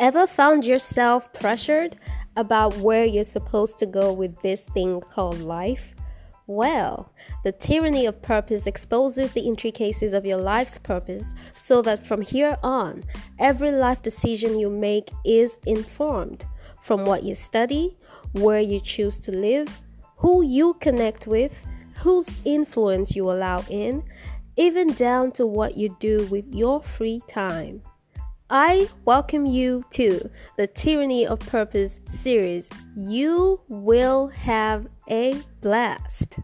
Ever found yourself pressured about where you're supposed to go with this thing called life? Well, the tyranny of purpose exposes the intricacies of your life's purpose so that from here on, every life decision you make is informed from what you study, where you choose to live, who you connect with, whose influence you allow in, even down to what you do with your free time. I welcome you to the Tyranny of Purpose series. You will have a blast.